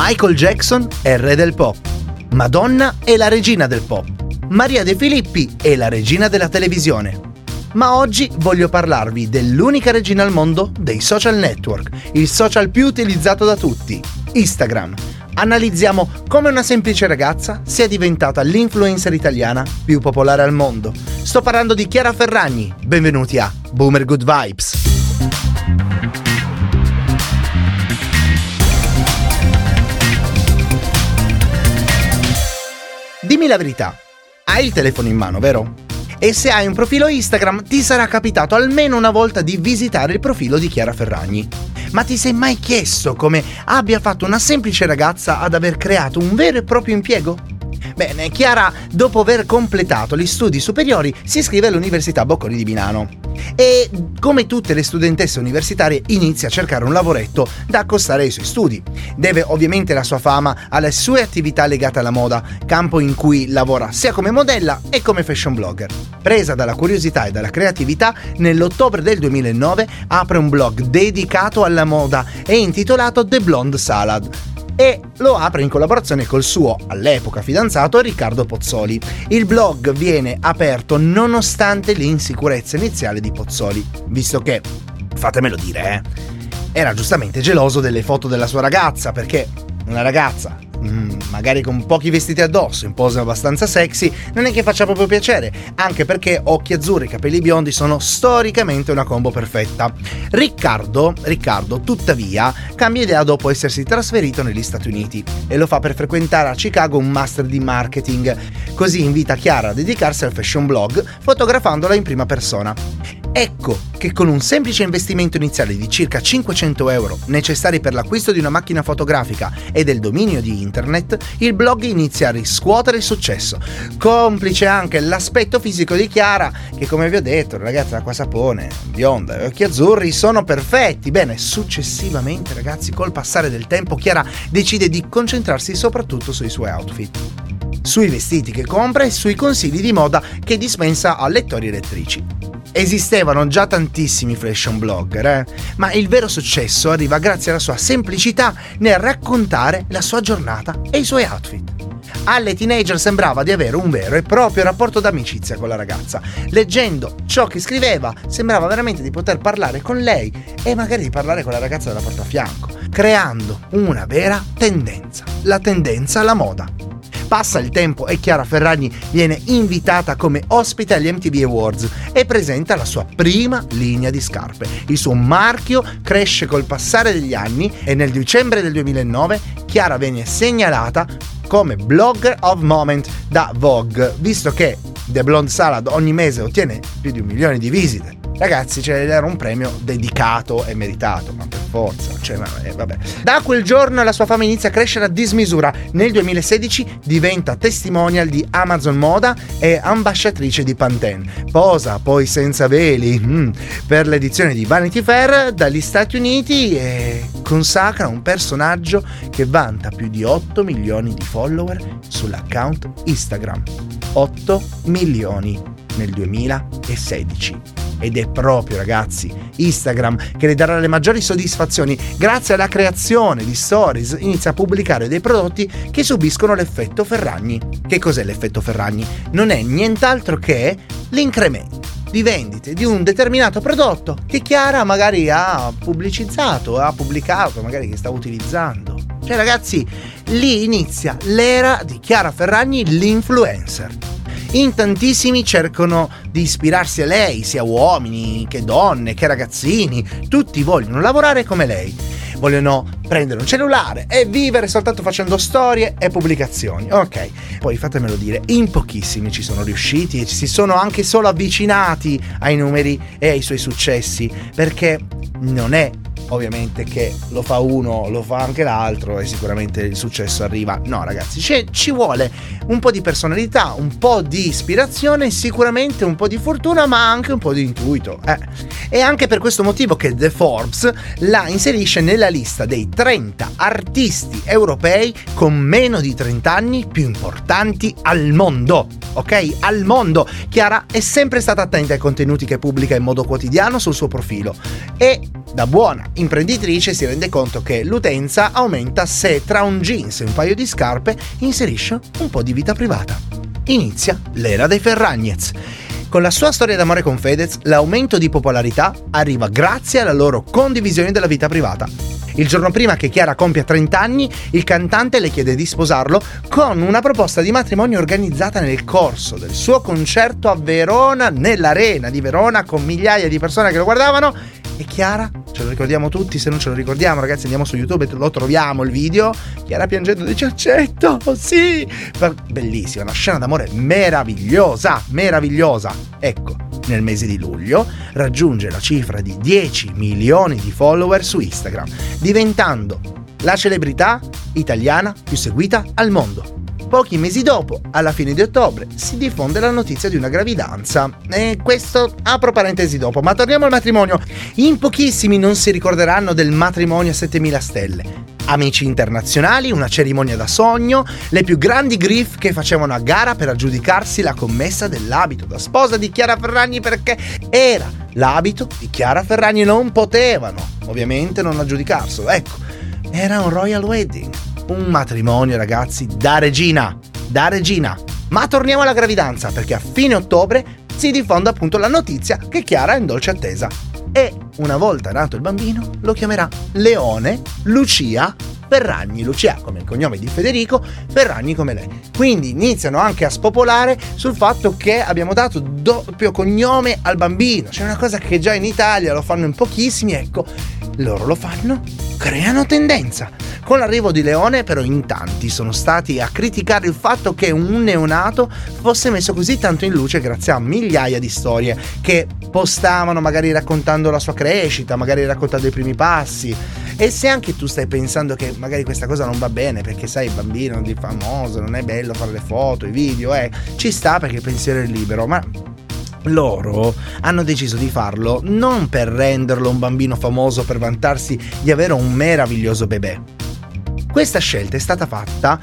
Michael Jackson è il re del pop. Madonna è la regina del pop. Maria De Filippi è la regina della televisione. Ma oggi voglio parlarvi dell'unica regina al mondo dei social network, il social più utilizzato da tutti, Instagram. Analizziamo come una semplice ragazza sia diventata l'influencer italiana più popolare al mondo. Sto parlando di Chiara Ferragni. Benvenuti a Boomer Good Vibes. Dimmi la verità, hai il telefono in mano, vero? E se hai un profilo Instagram ti sarà capitato almeno una volta di visitare il profilo di Chiara Ferragni. Ma ti sei mai chiesto come abbia fatto una semplice ragazza ad aver creato un vero e proprio impiego? Bene, Chiara, dopo aver completato gli studi superiori, si iscrive all'Università Bocconi di Milano e, come tutte le studentesse universitarie, inizia a cercare un lavoretto da accostare ai suoi studi. Deve ovviamente la sua fama alle sue attività legate alla moda, campo in cui lavora sia come modella e come fashion blogger. Presa dalla curiosità e dalla creatività, nell'ottobre del 2009 apre un blog dedicato alla moda e intitolato The Blonde Salad e lo apre in collaborazione col suo all'epoca fidanzato Riccardo Pozzoli. Il blog viene aperto nonostante l'insicurezza iniziale di Pozzoli, visto che, fatemelo dire, eh, era giustamente geloso delle foto della sua ragazza perché una ragazza Mm, magari con pochi vestiti addosso, in pose abbastanza sexy, non è che faccia proprio piacere, anche perché occhi azzurri e capelli biondi sono storicamente una combo perfetta. Riccardo, Riccardo, tuttavia, cambia idea dopo essersi trasferito negli Stati Uniti e lo fa per frequentare a Chicago un master di marketing. Così invita Chiara a dedicarsi al fashion blog, fotografandola in prima persona. Ecco che con un semplice investimento iniziale di circa 500 euro necessari per l'acquisto di una macchina fotografica e del dominio di internet, il blog inizia a riscuotere il successo. Complice anche l'aspetto fisico di Chiara, che come vi ho detto, ragazza d'acqua sapone, bionda e occhi azzurri sono perfetti. Bene, successivamente, ragazzi, col passare del tempo, Chiara decide di concentrarsi soprattutto sui suoi outfit sui vestiti che compra e sui consigli di moda che dispensa a lettori e lettrici. Esistevano già tantissimi fashion blogger, eh? ma il vero successo arriva grazie alla sua semplicità nel raccontare la sua giornata e i suoi outfit. Alle teenager sembrava di avere un vero e proprio rapporto d'amicizia con la ragazza. Leggendo ciò che scriveva, sembrava veramente di poter parlare con lei e magari di parlare con la ragazza della porta a fianco, creando una vera tendenza, la tendenza alla moda. Passa il tempo e Chiara Ferragni viene invitata come ospite agli MTV Awards e presenta la sua prima linea di scarpe. Il suo marchio cresce col passare degli anni e nel dicembre del 2009 Chiara viene segnalata come Blogger of Moment da Vogue, visto che The Blonde Salad ogni mese ottiene più di un milione di visite. Ragazzi, cioè, era un premio dedicato e meritato, ma per forza. Cioè, eh, vabbè. Da quel giorno la sua fama inizia a crescere a dismisura. Nel 2016 diventa testimonial di Amazon Moda e ambasciatrice di Pantene. Posa poi senza veli mm, per l'edizione di Vanity Fair dagli Stati Uniti e consacra un personaggio che vanta più di 8 milioni di follower sull'account Instagram. 8 milioni nel 2016 ed è proprio ragazzi Instagram che le darà le maggiori soddisfazioni grazie alla creazione di stories inizia a pubblicare dei prodotti che subiscono l'effetto Ferragni. Che cos'è l'effetto Ferragni? Non è nient'altro che l'incremento di vendite di un determinato prodotto che Chiara magari ha pubblicizzato, ha pubblicato, magari che sta utilizzando. Cioè ragazzi, lì inizia l'era di Chiara Ferragni, l'influencer in tantissimi cercano di ispirarsi a lei, sia uomini che donne, che ragazzini, tutti vogliono lavorare come lei. Vogliono prendere un cellulare e vivere soltanto facendo storie e pubblicazioni. Ok, poi fatemelo dire, in pochissimi ci sono riusciti e si sono anche solo avvicinati ai numeri e ai suoi successi, perché non è ovviamente che lo fa uno, lo fa anche l'altro e sicuramente il successo arriva. No, ragazzi, ci vuole un po' di personalità, un po' di ispirazione, sicuramente un po' di fortuna, ma anche un po' di intuito. Eh. È anche per questo motivo che The Forbes la inserisce nella lista dei 30 artisti europei con meno di 30 anni più importanti al mondo. Ok? Al mondo. Chiara è sempre stata attenta ai contenuti che pubblica in modo quotidiano sul suo profilo e da buona imprenditrice si rende conto che l'utenza aumenta se tra un jeans e un paio di scarpe inserisce un po' di vita privata. Inizia l'era dei Ferragnez. Con la sua storia d'amore con Fedez, l'aumento di popolarità arriva grazie alla loro condivisione della vita privata. Il giorno prima che Chiara compia 30 anni, il cantante le chiede di sposarlo con una proposta di matrimonio organizzata nel corso del suo concerto a Verona, nell'arena di Verona, con migliaia di persone che lo guardavano. E Chiara, ce lo ricordiamo tutti, se non ce lo ricordiamo ragazzi andiamo su YouTube e lo troviamo il video. Chiara piangendo dice accetto, sì! Bellissima, una scena d'amore meravigliosa, meravigliosa. Ecco, nel mese di luglio raggiunge la cifra di 10 milioni di follower su Instagram, diventando la celebrità italiana più seguita al mondo. Pochi mesi dopo, alla fine di ottobre, si diffonde la notizia di una gravidanza. E questo apro parentesi dopo, ma torniamo al matrimonio. In pochissimi non si ricorderanno del matrimonio a 7000 stelle. Amici internazionali, una cerimonia da sogno, le più grandi griff che facevano a gara per aggiudicarsi la commessa dell'abito da sposa di Chiara Ferragni perché era l'abito di Chiara Ferragni, non potevano ovviamente non aggiudicarselo. Ecco, era un royal wedding un matrimonio, ragazzi, da regina. Da regina. Ma torniamo alla gravidanza, perché a fine ottobre si diffonde appunto la notizia che Chiara è in dolce attesa. E una volta nato il bambino, lo chiamerà Leone Lucia Ferragni. Lucia come il cognome di Federico, Ferragni come lei. Quindi iniziano anche a spopolare sul fatto che abbiamo dato doppio cognome al bambino. C'è una cosa che già in Italia lo fanno in pochissimi, ecco, loro lo fanno, creano tendenza. Con l'arrivo di Leone però in tanti sono stati a criticare il fatto che un neonato fosse messo così tanto in luce grazie a migliaia di storie che postavano magari raccontando la sua crescita, magari raccontando i primi passi. E se anche tu stai pensando che magari questa cosa non va bene perché sai bambino di famoso, non è bello fare le foto, i video, eh, ci sta perché il pensiero è libero, ma loro hanno deciso di farlo non per renderlo un bambino famoso per vantarsi di avere un meraviglioso bebè. Questa scelta è stata fatta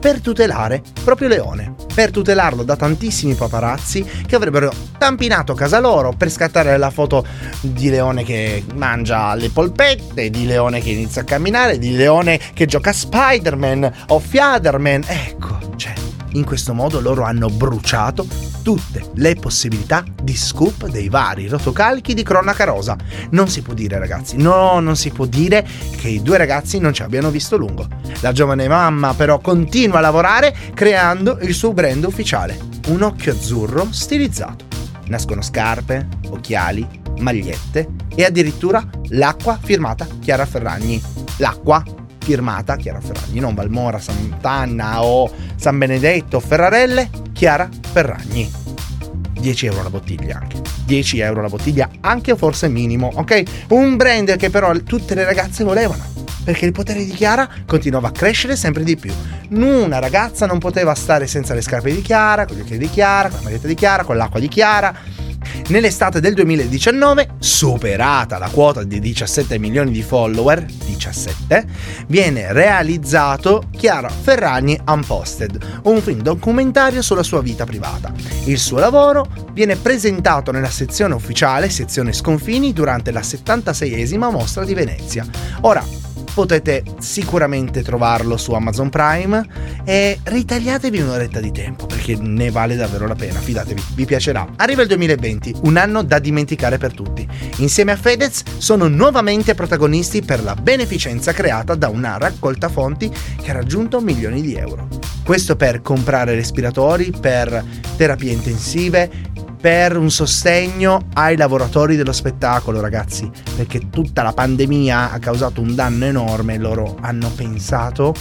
per tutelare proprio Leone, per tutelarlo da tantissimi paparazzi che avrebbero tampinato casa loro per scattare la foto di Leone che mangia le polpette, di Leone che inizia a camminare, di Leone che gioca a Spider-Man o Fiaderman. Ecco, cioè, in questo modo loro hanno bruciato tutte le possibilità di scoop dei vari rotocalchi di cronaca rosa. Non si può dire, ragazzi, no, non si può dire che i due ragazzi non ci abbiano visto lungo. La giovane mamma però continua a lavorare creando il suo brand ufficiale, un occhio azzurro stilizzato. Nascono scarpe, occhiali, magliette e addirittura l'acqua firmata Chiara Ferragni. L'acqua firmata Chiara Ferragni, non Valmora, Sant'Anna o San Benedetto, Ferrarelle, Chiara Ferragni. 10 euro la bottiglia anche. 10 euro la bottiglia, anche forse minimo, ok? Un brand che però tutte le ragazze volevano. Perché il potere di Chiara continuava a crescere sempre di più. Una ragazza non poteva stare senza le scarpe di Chiara, con gli occhiali di Chiara, con la maglietta di Chiara, con l'acqua di Chiara Nell'estate del 2019, superata la quota di 17 milioni di follower, 17, viene realizzato Chiara Ferragni Unposted, un film documentario sulla sua vita privata. Il suo lavoro viene presentato nella sezione ufficiale, sezione Sconfini, durante la 76esima mostra di Venezia. Ora, potete sicuramente trovarlo su Amazon Prime e ritagliatevi un'oretta di tempo perché ne vale davvero la pena, fidatevi, vi piacerà. Arriva il 2020, un anno da dimenticare per tutti. Insieme a Fedez sono nuovamente protagonisti per la beneficenza creata da una raccolta fonti che ha raggiunto milioni di euro. Questo per comprare respiratori, per terapie intensive, per un sostegno ai lavoratori dello spettacolo, ragazzi, perché tutta la pandemia ha causato un danno enorme e loro hanno pensato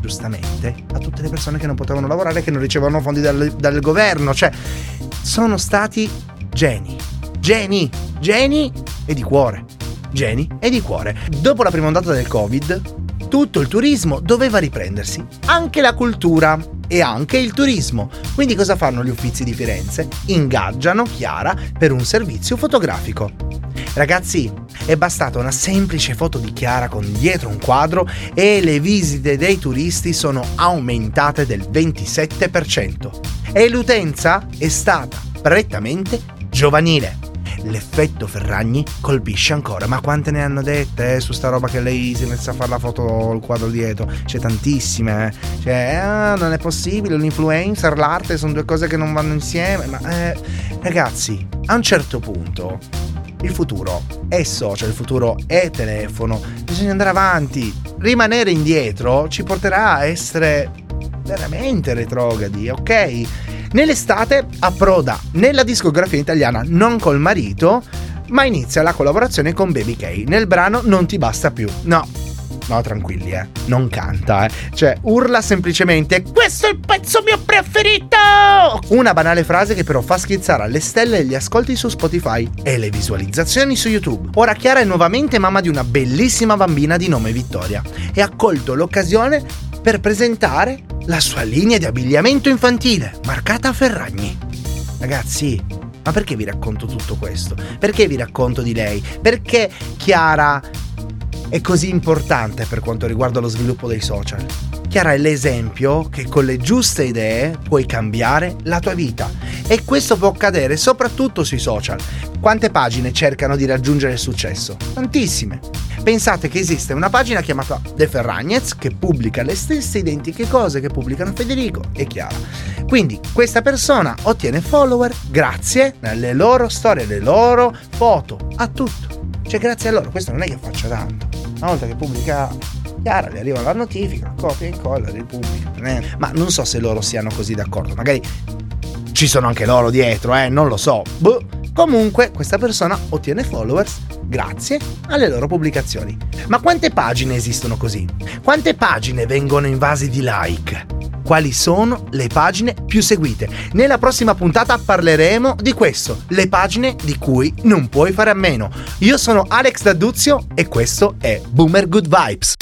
giustamente a tutte le persone che non potevano lavorare, che non ricevevano fondi dal, dal governo, cioè sono stati geni, geni, geni e di cuore, geni e di cuore. Dopo la prima ondata del Covid, tutto il turismo doveva riprendersi, anche la cultura e anche il turismo. Quindi cosa fanno gli Uffizi di Firenze? Ingaggiano Chiara per un servizio fotografico. Ragazzi, è bastata una semplice foto di Chiara con dietro un quadro e le visite dei turisti sono aumentate del 27%. E l'utenza è stata prettamente giovanile. L'effetto Ferragni colpisce ancora. Ma quante ne hanno dette eh, su sta roba che lei si è messa a fare la foto il quadro dietro? C'è tantissime. Eh. Cioè, ah, non è possibile, l'influencer, l'arte sono due cose che non vanno insieme. Ma eh, ragazzi, a un certo punto il futuro è social, il futuro è telefono, bisogna andare avanti. Rimanere indietro ci porterà a essere veramente retrogradi, ok? Nell'estate approda nella discografia italiana non col marito, ma inizia la collaborazione con Baby K. Nel brano Non ti basta più. No, No, tranquilli, eh. Non canta, eh. Cioè, urla semplicemente: Questo è il pezzo mio preferito! Una banale frase che però fa schizzare alle stelle gli ascolti su Spotify e le visualizzazioni su YouTube. Ora Chiara è nuovamente mamma di una bellissima bambina di nome Vittoria e ha colto l'occasione per presentare la sua linea di abbigliamento infantile, marcata Ferragni. Ragazzi, ma perché vi racconto tutto questo? Perché vi racconto di lei? Perché Chiara è così importante per quanto riguarda lo sviluppo dei social. Chiara è l'esempio che con le giuste idee puoi cambiare la tua vita e questo può accadere soprattutto sui social. Quante pagine cercano di raggiungere il successo? Tantissime. Pensate che esiste una pagina chiamata The Ferragnez che pubblica le stesse identiche cose che pubblicano Federico e Chiara. Quindi questa persona ottiene follower grazie alle loro storie, alle loro foto, a tutto. Cioè grazie a loro, questo non è che faccia tanto una volta che pubblica Chiara le arriva la notifica, copia e incolla, ripubblica. Ma non so se loro siano così d'accordo, magari ci sono anche loro dietro, eh, non lo so. Boh. Comunque questa persona ottiene followers grazie alle loro pubblicazioni. Ma quante pagine esistono così? Quante pagine vengono invasi di like? Quali sono le pagine più seguite? Nella prossima puntata parleremo di questo, le pagine di cui non puoi fare a meno. Io sono Alex D'Aduzio e questo è Boomer Good Vibes.